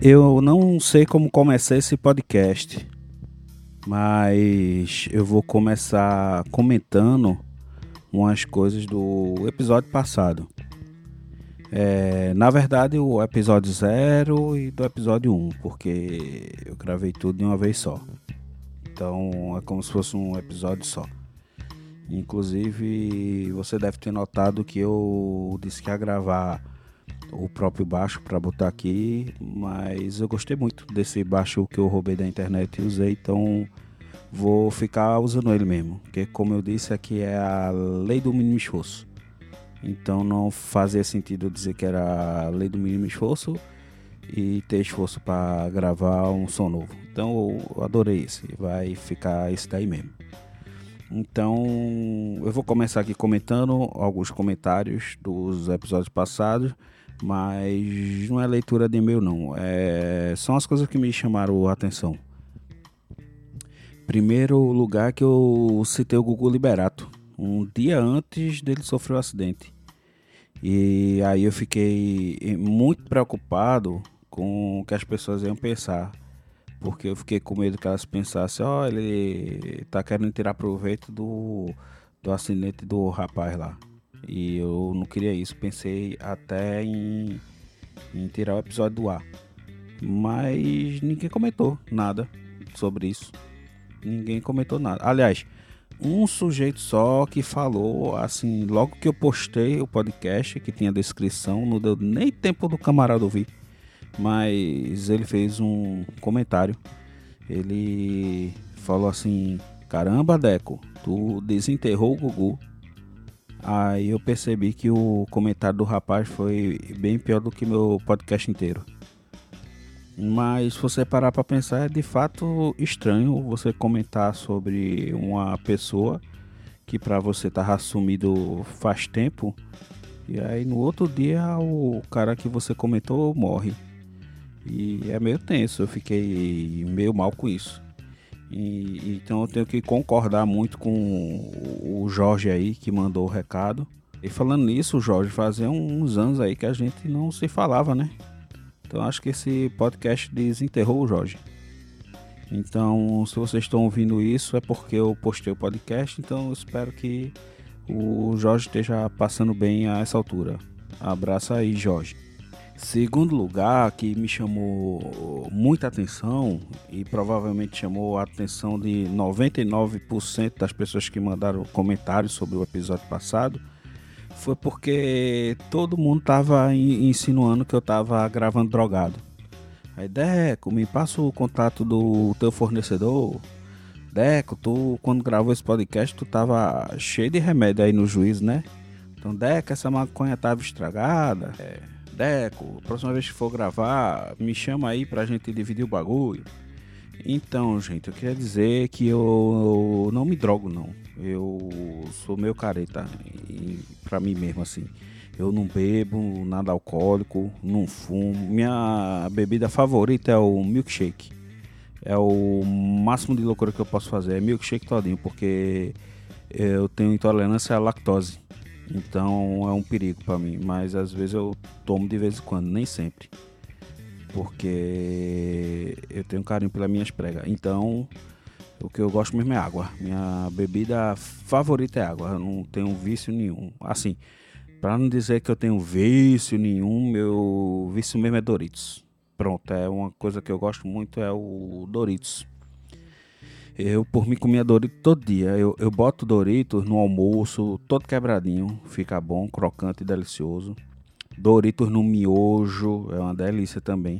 Eu não sei como começar esse podcast, mas eu vou começar comentando umas coisas do episódio passado. É, na verdade, o episódio 0 e do episódio 1, um, porque eu gravei tudo de uma vez só. Então é como se fosse um episódio só. Inclusive, você deve ter notado que eu disse que ia gravar o próprio baixo para botar aqui, mas eu gostei muito desse baixo que eu roubei da internet e usei, então vou ficar usando ele mesmo, porque como eu disse aqui é a lei do mínimo esforço. Então não fazia sentido dizer que era a lei do mínimo esforço e ter esforço para gravar um som novo. Então eu adorei esse, vai ficar esse daí mesmo. Então eu vou começar aqui comentando alguns comentários dos episódios passados mas não é leitura de e-mail não. É, são as coisas que me chamaram a atenção. Primeiro lugar que eu citei o Gugu Liberato, um dia antes dele sofrer o um acidente. E aí eu fiquei muito preocupado com o que as pessoas iam pensar. Porque eu fiquei com medo que elas pensassem, ó, oh, ele tá querendo tirar proveito do, do acidente do rapaz lá. E eu não queria isso. Pensei até em, em tirar o episódio do ar. Mas ninguém comentou nada sobre isso. Ninguém comentou nada. Aliás, um sujeito só que falou assim, logo que eu postei o podcast, que tinha descrição, não deu nem tempo do camarada ouvir. Mas ele fez um comentário. Ele falou assim: Caramba, Deco, tu desenterrou o Gugu. Aí eu percebi que o comentário do rapaz foi bem pior do que meu podcast inteiro. Mas se você parar para pensar, é de fato estranho você comentar sobre uma pessoa que para você tá assumido faz tempo e aí no outro dia o cara que você comentou morre. E é meio tenso, eu fiquei meio mal com isso. E, então eu tenho que concordar muito com o Jorge aí que mandou o recado. E falando nisso, Jorge, fazia uns anos aí que a gente não se falava, né? Então acho que esse podcast desenterrou o Jorge. Então, se vocês estão ouvindo isso, é porque eu postei o podcast. Então, espero que o Jorge esteja passando bem a essa altura. Abraço aí, Jorge. Segundo lugar, que me chamou muita atenção e provavelmente chamou a atenção de 99% das pessoas que mandaram comentários sobre o episódio passado, foi porque todo mundo estava insinuando que eu estava gravando drogado. Aí, Deco, me passa o contato do teu fornecedor. Deco, tu quando gravou esse podcast, tu tava cheio de remédio aí no juiz, né? Então, Deco, essa maconha tava estragada. É Deco, próxima vez que for gravar, me chama aí pra gente dividir o bagulho. Então, gente, eu queria dizer que eu não me drogo, não. Eu sou meio careta pra mim mesmo, assim. Eu não bebo nada alcoólico, não fumo. Minha bebida favorita é o milkshake. É o máximo de loucura que eu posso fazer. É milkshake todinho, porque eu tenho intolerância à lactose. Então é um perigo para mim, mas às vezes eu tomo de vez em quando, nem sempre. Porque eu tenho carinho pelas minhas pregas. Então, o que eu gosto mesmo é água. Minha bebida favorita é água. Eu não tenho vício nenhum. Assim, para não dizer que eu tenho vício nenhum, meu vício mesmo é Doritos. Pronto, é uma coisa que eu gosto muito é o Doritos. Eu, por mim, comia Doritos todo dia. Eu, eu boto Doritos no almoço, todo quebradinho. Fica bom, crocante e delicioso. Doritos no miojo, é uma delícia também.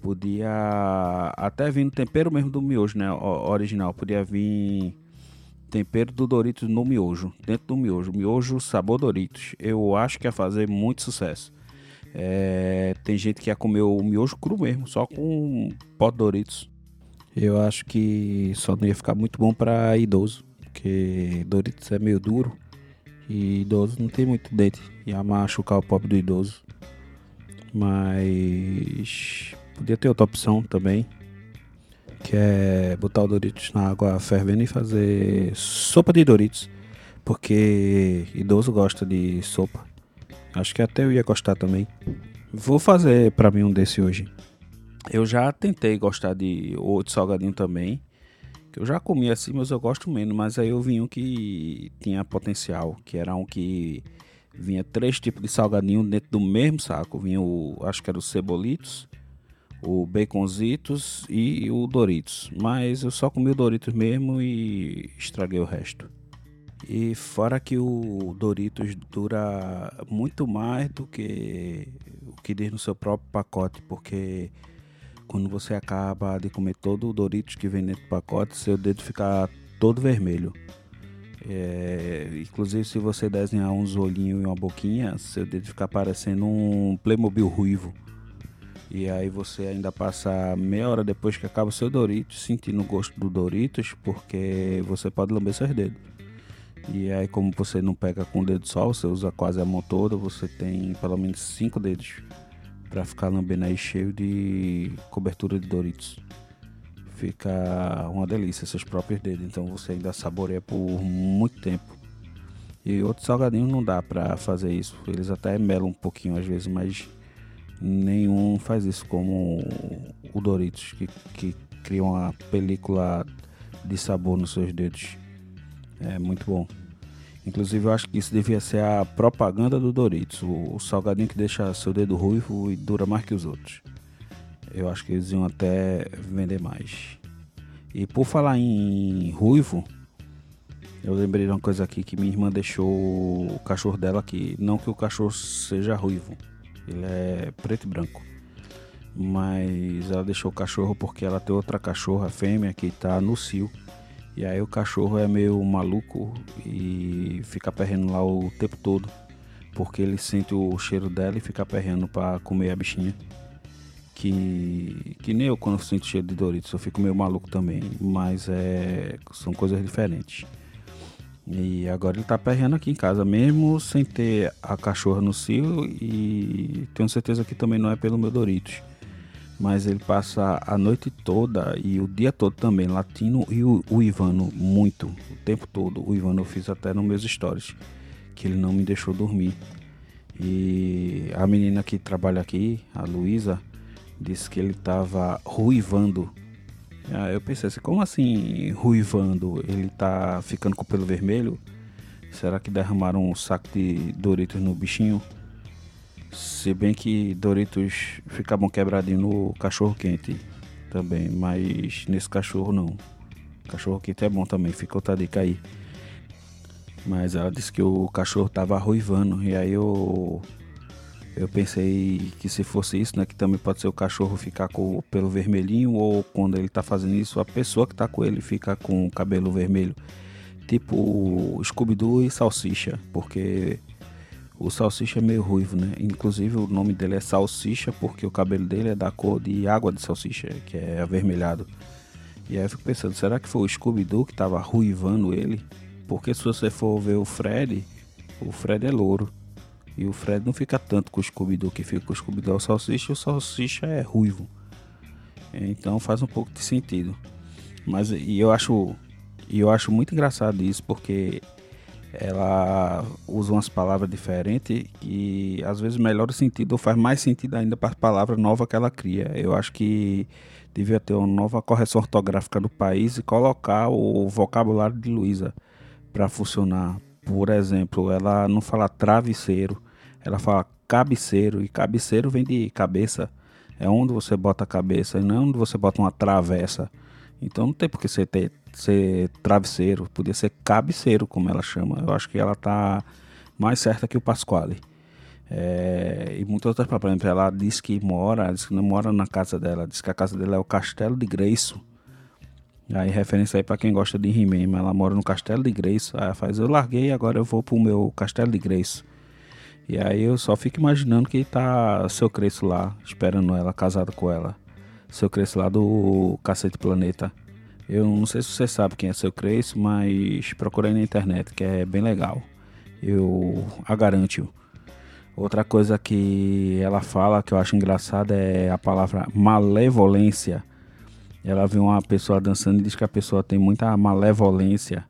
Podia até vir no tempero mesmo do miojo, né? O, original. Podia vir tempero do Doritos no miojo, dentro do miojo. Miojo sabor Doritos. Eu acho que ia fazer muito sucesso. É, tem gente que ia comer o miojo cru mesmo, só com pó Doritos. Eu acho que só não ia ficar muito bom para idoso, porque Doritos é meio duro e idoso não tem muito dente, ia machucar o pobre do idoso. Mas podia ter outra opção também. que é botar o Doritos na água fervendo e fazer sopa de Doritos, porque idoso gosta de sopa. Acho que até eu ia gostar também. Vou fazer para mim um desse hoje. Eu já tentei gostar de outro salgadinho também, que eu já comi assim, mas eu gosto menos. Mas aí eu vi um que tinha potencial, que era um que vinha três tipos de salgadinho dentro do mesmo saco. Vinha o, acho que era o cebolitos, o baconzitos e o Doritos. Mas eu só comi o Doritos mesmo e estraguei o resto. E fora que o Doritos dura muito mais do que o que diz no seu próprio pacote, porque quando você acaba de comer todo o Doritos que vem dentro do pacote, seu dedo fica todo vermelho. É, inclusive se você desenhar uns olhinhos e uma boquinha, seu dedo fica parecendo um Playmobil ruivo. E aí você ainda passa meia hora depois que acaba o seu Doritos sentindo o gosto do Doritos, porque você pode lamber seus dedos. E aí como você não pega com o dedo só, você usa quase a mão toda, você tem pelo menos cinco dedos para ficar lambendo aí cheio de cobertura de Doritos. Fica uma delícia seus próprios dedos, então você ainda saboreia por muito tempo. E outros salgadinhos não dá para fazer isso. Eles até melam um pouquinho às vezes, mas nenhum faz isso como o Doritos, que, que cria uma película de sabor nos seus dedos. É muito bom. Inclusive eu acho que isso devia ser a propaganda do Doritos, o, salgadinho que deixa seu dedo ruivo e dura mais que os outros. Eu acho que eles iam até vender mais. E por falar em ruivo, eu lembrei de uma coisa aqui que minha irmã deixou o cachorro dela aqui. Não que o cachorro seja ruivo, ele é preto e branco. Mas ela deixou o cachorro porque ela tem outra cachorra fêmea que está no cio. E aí o cachorro é meio maluco e fica perrendo lá o tempo todo. Porque ele sente o cheiro dela e fica perrendo para comer a bichinha. Que, que nem eu quando sinto cheiro de Doritos, eu fico meio maluco também. Mas é, são coisas diferentes. E agora ele tá perreando aqui em casa, mesmo sem ter a cachorra no cio. E tenho certeza que também não é pelo meu Doritos. Mas ele passa a noite toda e o dia todo também latindo e o, o Ivano muito, o tempo todo. O Ivano eu fiz até nos meus stories, que ele não me deixou dormir. E a menina que trabalha aqui, a Luísa, disse que ele tava ruivando ah, eu pensei assim, como assim ruivando? Ele tá ficando com o pelo vermelho? Será que derramaram um saco de Doritos no bichinho? Se bem que Doritos ficavam quebradinho no cachorro quente também, mas nesse cachorro não. Cachorro quente é bom também, ficou outra dica aí. Mas ela disse que o cachorro tava ruivando e aí eu eu pensei que se fosse isso, né, que também pode ser o cachorro ficar com o pelo vermelhinho ou quando ele tá fazendo isso, a pessoa que tá com ele fica com o cabelo vermelho. Tipo Scooby-Doo e Salsicha, porque o Salsicha é meio ruivo, né? Inclusive o nome dele é Salsicha porque o cabelo dele é da cor de água de salsicha, que é avermelhado. E aí eu fico pensando, será que foi o Scooby-Doo que tava ruivando ele? Porque se você for ver o Fred, o Fred é louro. E o Fred não fica tanto com o Scooby-Doo que fica com o Scooby-Doo é o Salsicha o Salsicha é ruivo. Então faz um pouco de sentido. Mas e eu acho e eu acho muito engraçado isso porque ela usa umas palavras diferentes e às vezes melhora o sentido ou faz mais sentido ainda para a palavra nova que ela cria. Eu acho que devia ter uma nova correção ortográfica do país e colocar o vocabulário de Luísa para funcionar. Por exemplo, ela não fala travesseiro, ela fala cabeceiro, e cabeceiro vem de cabeça. É onde você bota a cabeça, não é onde você bota uma travessa. Então não tem por que ser, ter, ser travesseiro, podia ser cabeceiro, como ela chama. Eu acho que ela tá mais certa que o Pasquale. É, e muitas outras palavras. Por exemplo, ela diz que mora, diz que não mora na casa dela, diz que a casa dela é o Castelo de Greiso. Aí referência aí para quem gosta de He-Man, ela mora no Castelo de Greiso. Aí ela faz, eu larguei, agora eu vou pro meu Castelo de Greiso. E aí eu só fico imaginando que tá seu Cresço lá, esperando ela, casado com ela. Seu Cresço lá do Cacete Planeta. Eu não sei se você sabe quem é seu Cresço, mas procurei na internet, que é bem legal. Eu a garanto. Outra coisa que ela fala que eu acho engraçada é a palavra malevolência. ela viu uma pessoa dançando e diz que a pessoa tem muita malevolência.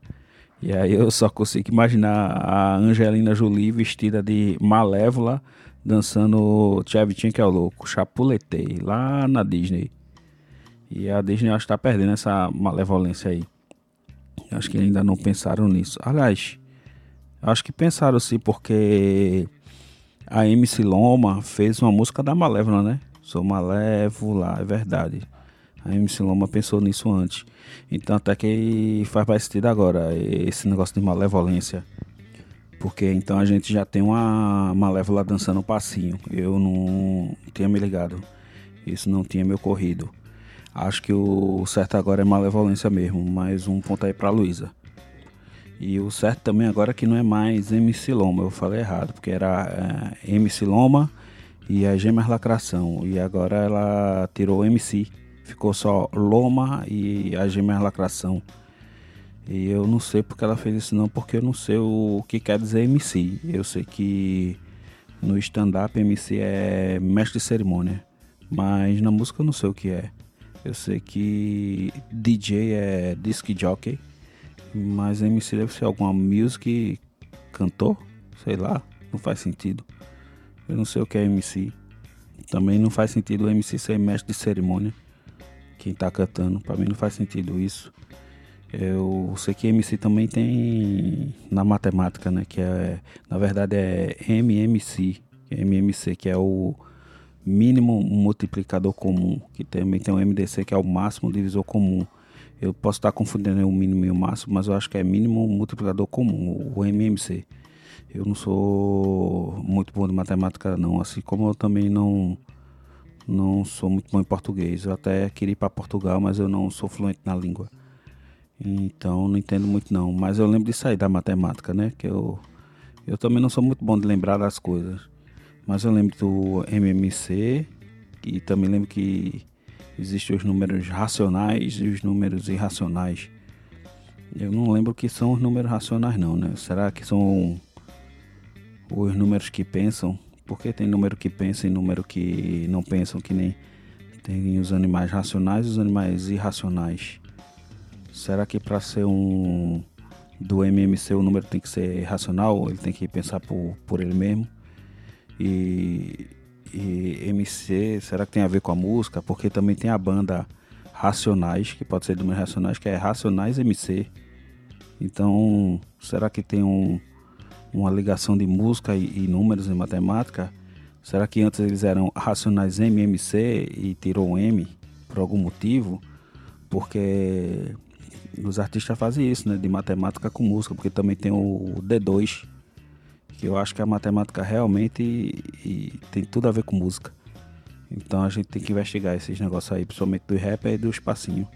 E aí eu só consigo imaginar a Angelina Jolie vestida de malévola dançando Tchavitinho que é o louco, Chapuletei, lá na Disney. E a Disney acho que tá perdendo essa malevolência aí. Acho que ainda não pensaram nisso. Aliás, acho que pensaram sim, porque a MC Loma fez uma música da Malévola, né? Sou Malévola, é verdade. A MC Loma pensou nisso antes. Então até que faz mais sentido agora esse negócio de malevolência. Porque então a gente já tem uma Malévola dançando um passinho. Eu não tinha me ligado. Isso não tinha me ocorrido. Acho que o certo agora é malevolência mesmo. Mais um ponto aí pra Luísa. E o certo também agora é que não é mais MC Loma. Eu falei errado, porque era é, MC Loma e a Gêmeas Lacração. E agora ela tirou MC. Ficou só Loma e a Gêmeas Lacração. E eu não sei porque ela fez isso não, porque eu não sei o que quer dizer MC. Eu sei que no stand-up MC é mestre de cerimônia. Mas na música eu não sei o que é. Eu sei que DJ é disc jockey, mas MC deve ser alguma music cantor, sei lá, não faz sentido. Eu não sei o que é MC. Também não faz sentido o MC ser mestre de cerimônia. Quem tá cantando, para mim não faz sentido isso. Eu sei que MC também tem na matemática, né, que é, na verdade é MMC, MMC, que é o mínimo multiplicador comum, que também tem o MDC, que é o máximo divisor comum. Eu posso estar confundindo o mínimo e o máximo, mas eu acho que é mínimo multiplicador comum, o MMC. Eu não sou muito bom de matemática não, assim como eu também não não sou muito bom em português. Eu até queria ir para Portugal, mas eu não sou fluente na língua. Então não entendo muito não, mas eu lembro de sair da matemática, né? Que eu eu também não sou muito bom de lembrar das coisas. Mas eu lembro do MMC e também lembro que existem os números racionais e os números irracionais. Eu não lembro que são os números racionais não, né? Será que são os números que pensam? Porque tem número que pensa e número que não pensam, que nem tem os animais racionais e os animais irracionais. Será que para ser um do MMC o número tem que ser racional? Ele tem que pensar por, por ele mesmo? E, e MC, será que tem a ver com a música? Porque também tem a banda Racionais, que pode ser do Racionais, que é Racionais MC. Então, será que tem um, uma ligação de música e, e, números em matemática? Será que antes eles eram Racionais MMC e tirou um M por algum motivo? Porque os artistas fazem isso, né? De matemática com música, porque também tem o D2, que eu acho que a matemática realmente e, e tem tudo a ver com música. Então a gente tem que investigar esses negócios aí, principalmente do rap e do espacinho.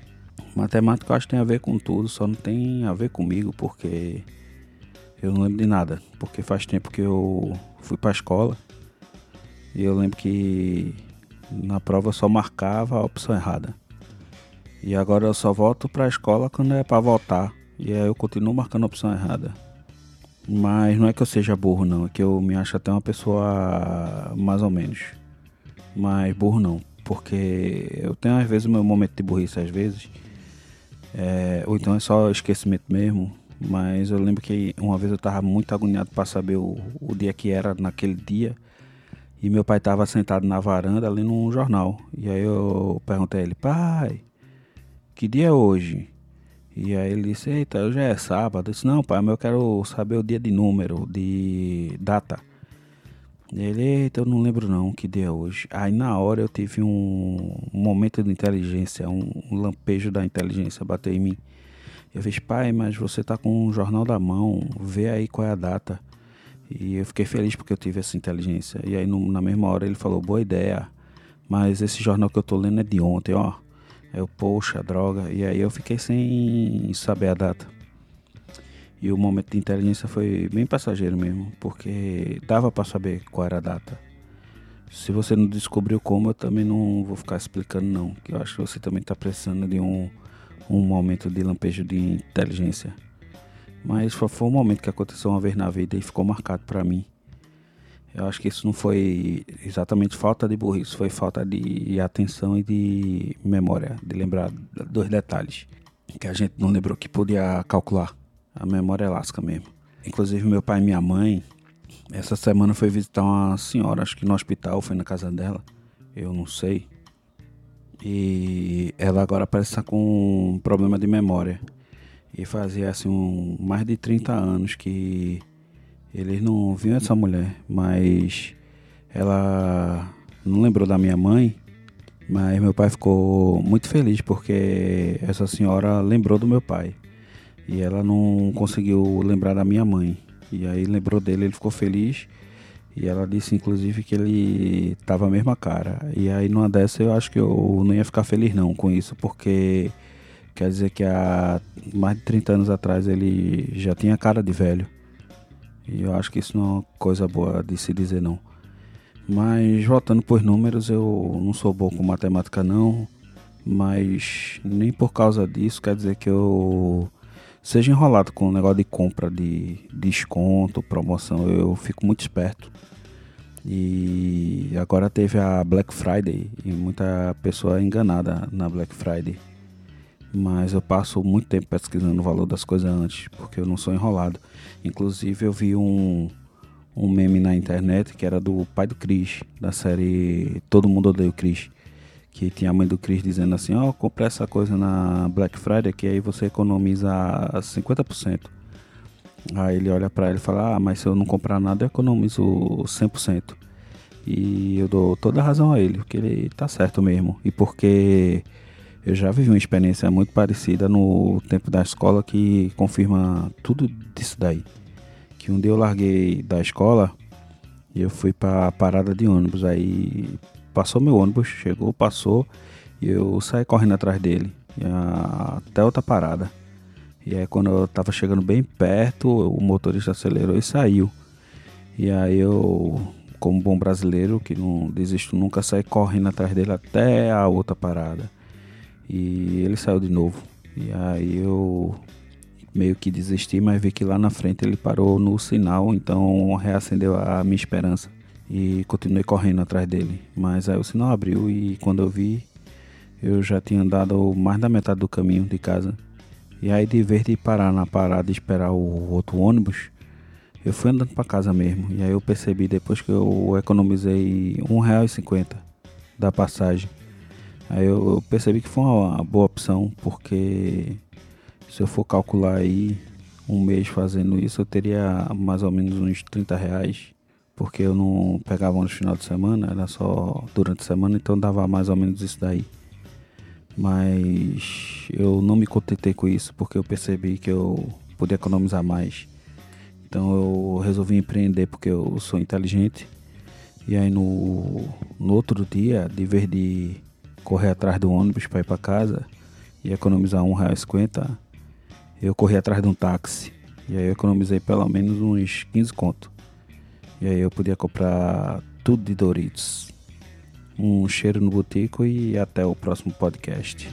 Matemática eu acho que tem a ver com tudo, só não tem a ver comigo porque eu não lembro de nada. Porque faz tempo que eu fui pra escola e eu lembro que na prova eu só marcava a opção errada. E agora eu só volto pra escola quando é para voltar. E aí eu continuo marcando a opção errada. Mas não é que eu seja burro, não. É que eu me acho até uma pessoa mais ou menos. Mas burro não. Porque eu tenho às vezes o meu momento de burrice, às vezes. É, ou então é só esquecimento mesmo. Mas eu lembro que uma vez eu tava muito agoniado para saber o, o dia que era naquele dia. E meu pai tava sentado na varanda lendo um jornal. E aí eu perguntei a ele, pai, que dia é hoje? E aí ele disse, eita, hoje é sábado. Eu disse, não, pai, mas eu quero saber o dia de número, de data. Ele, eita, eu não lembro não que dia é hoje. Aí na hora eu tive um, momento de inteligência, um, um, lampejo da inteligência bateu em mim. Eu fiz, pai, mas você tá com um jornal da mão, vê aí qual é a data. E eu fiquei feliz porque eu tive essa inteligência. E aí no, na mesma hora ele falou, boa ideia, mas esse jornal que eu tô lendo é de ontem, ó. Eu, poxa, droga. E aí eu fiquei sem saber a data. E o momento de inteligência foi bem passageiro mesmo, porque dava para saber qual era a data. Se você não descobriu como, eu também não vou ficar explicando não, que eu acho que você também está precisando de um, um momento de lampejo de inteligência. Mas foi, foi um momento que aconteceu uma vez na vida e ficou marcado para mim. Eu acho que isso não foi exatamente falta de burrice, foi falta de atenção e de memória, de lembrar dos detalhes que a gente não lembrou que podia calcular. A memória é lasca mesmo. Inclusive meu pai e minha mãe, essa semana foi visitar uma senhora, acho que no hospital, foi na casa dela, eu não sei. E ela agora parece estar com um problema de memória. E fazia assim um, mais de 30 anos que eles não viam essa mulher, mas ela não lembrou da minha mãe, mas meu pai ficou muito feliz porque essa senhora lembrou do meu pai. E ela não conseguiu lembrar da minha mãe. E aí lembrou dele, ele ficou feliz. E ela disse inclusive que ele tava a mesma cara. E aí numa dessa eu acho que eu não ia ficar feliz não com isso, porque quer dizer que há mais de 30 anos atrás ele já tinha cara de velho. E eu acho que isso não é uma coisa boa de se dizer não. Mas voltando por números, eu não sou bom com matemática não, mas nem por causa disso quer dizer que eu seja enrolado com o negócio de compra de desconto, promoção, eu fico muito esperto. E agora teve a Black Friday e muita pessoa é enganada na Black Friday. Mas eu passo muito tempo pesquisando o valor das coisas antes, porque eu não sou enrolado. Inclusive eu vi um, um meme na internet que era do pai do Chris, da série Todo Mundo Odeia o Chris. Que tinha a mãe do Chris dizendo assim, ó, oh, essa coisa na Black Friday que aí você economiza 50%. Aí ele olha para ele e fala, ah, mas se eu não comprar nada eu economizo 100%. E eu dou toda a razão a ele, porque ele tá certo mesmo. E porque eu já vivi uma experiência muito parecida no tempo da escola que confirma tudo disso daí. Que um dia eu larguei da escola e eu fui para a parada de ônibus. Aí passou meu ônibus, chegou, passou e eu saí correndo atrás dele até outra parada. E aí quando eu tava chegando bem perto, o motorista acelerou e saiu. E aí eu, como bom brasileiro, que não desisto nunca, saí correndo atrás dele até a outra parada. E ele saiu de novo. E aí eu meio que desisti, mas vi que lá na frente ele parou no sinal, então reacendeu a minha esperança. E continuei correndo atrás dele. Mas aí o sinal abriu e quando eu vi, eu já tinha andado mais da metade do caminho de casa. E aí de vez de parar na parada e esperar o outro ônibus, eu fui andando para casa mesmo. E aí eu percebi depois que eu economizei R$1,50 da passagem. Aí eu percebi que foi uma boa opção, porque se eu for calcular aí um mês fazendo isso, eu teria mais ou menos uns 30 reais, porque eu não pegava no final de semana, era só durante a semana, então dava mais ou menos isso daí. Mas eu não me contentei com isso, porque eu percebi que eu podia economizar mais. Então eu resolvi empreender porque eu sou inteligente. E aí no, no outro dia, de vez de correr atrás do ônibus para ir para casa e economizar um real cinquenta, eu corri atrás de um táxi e aí eu economizei pelo menos uns 15 conto. E aí eu podia comprar tudo de Doritos. Um cheiro no botico e até o próximo podcast.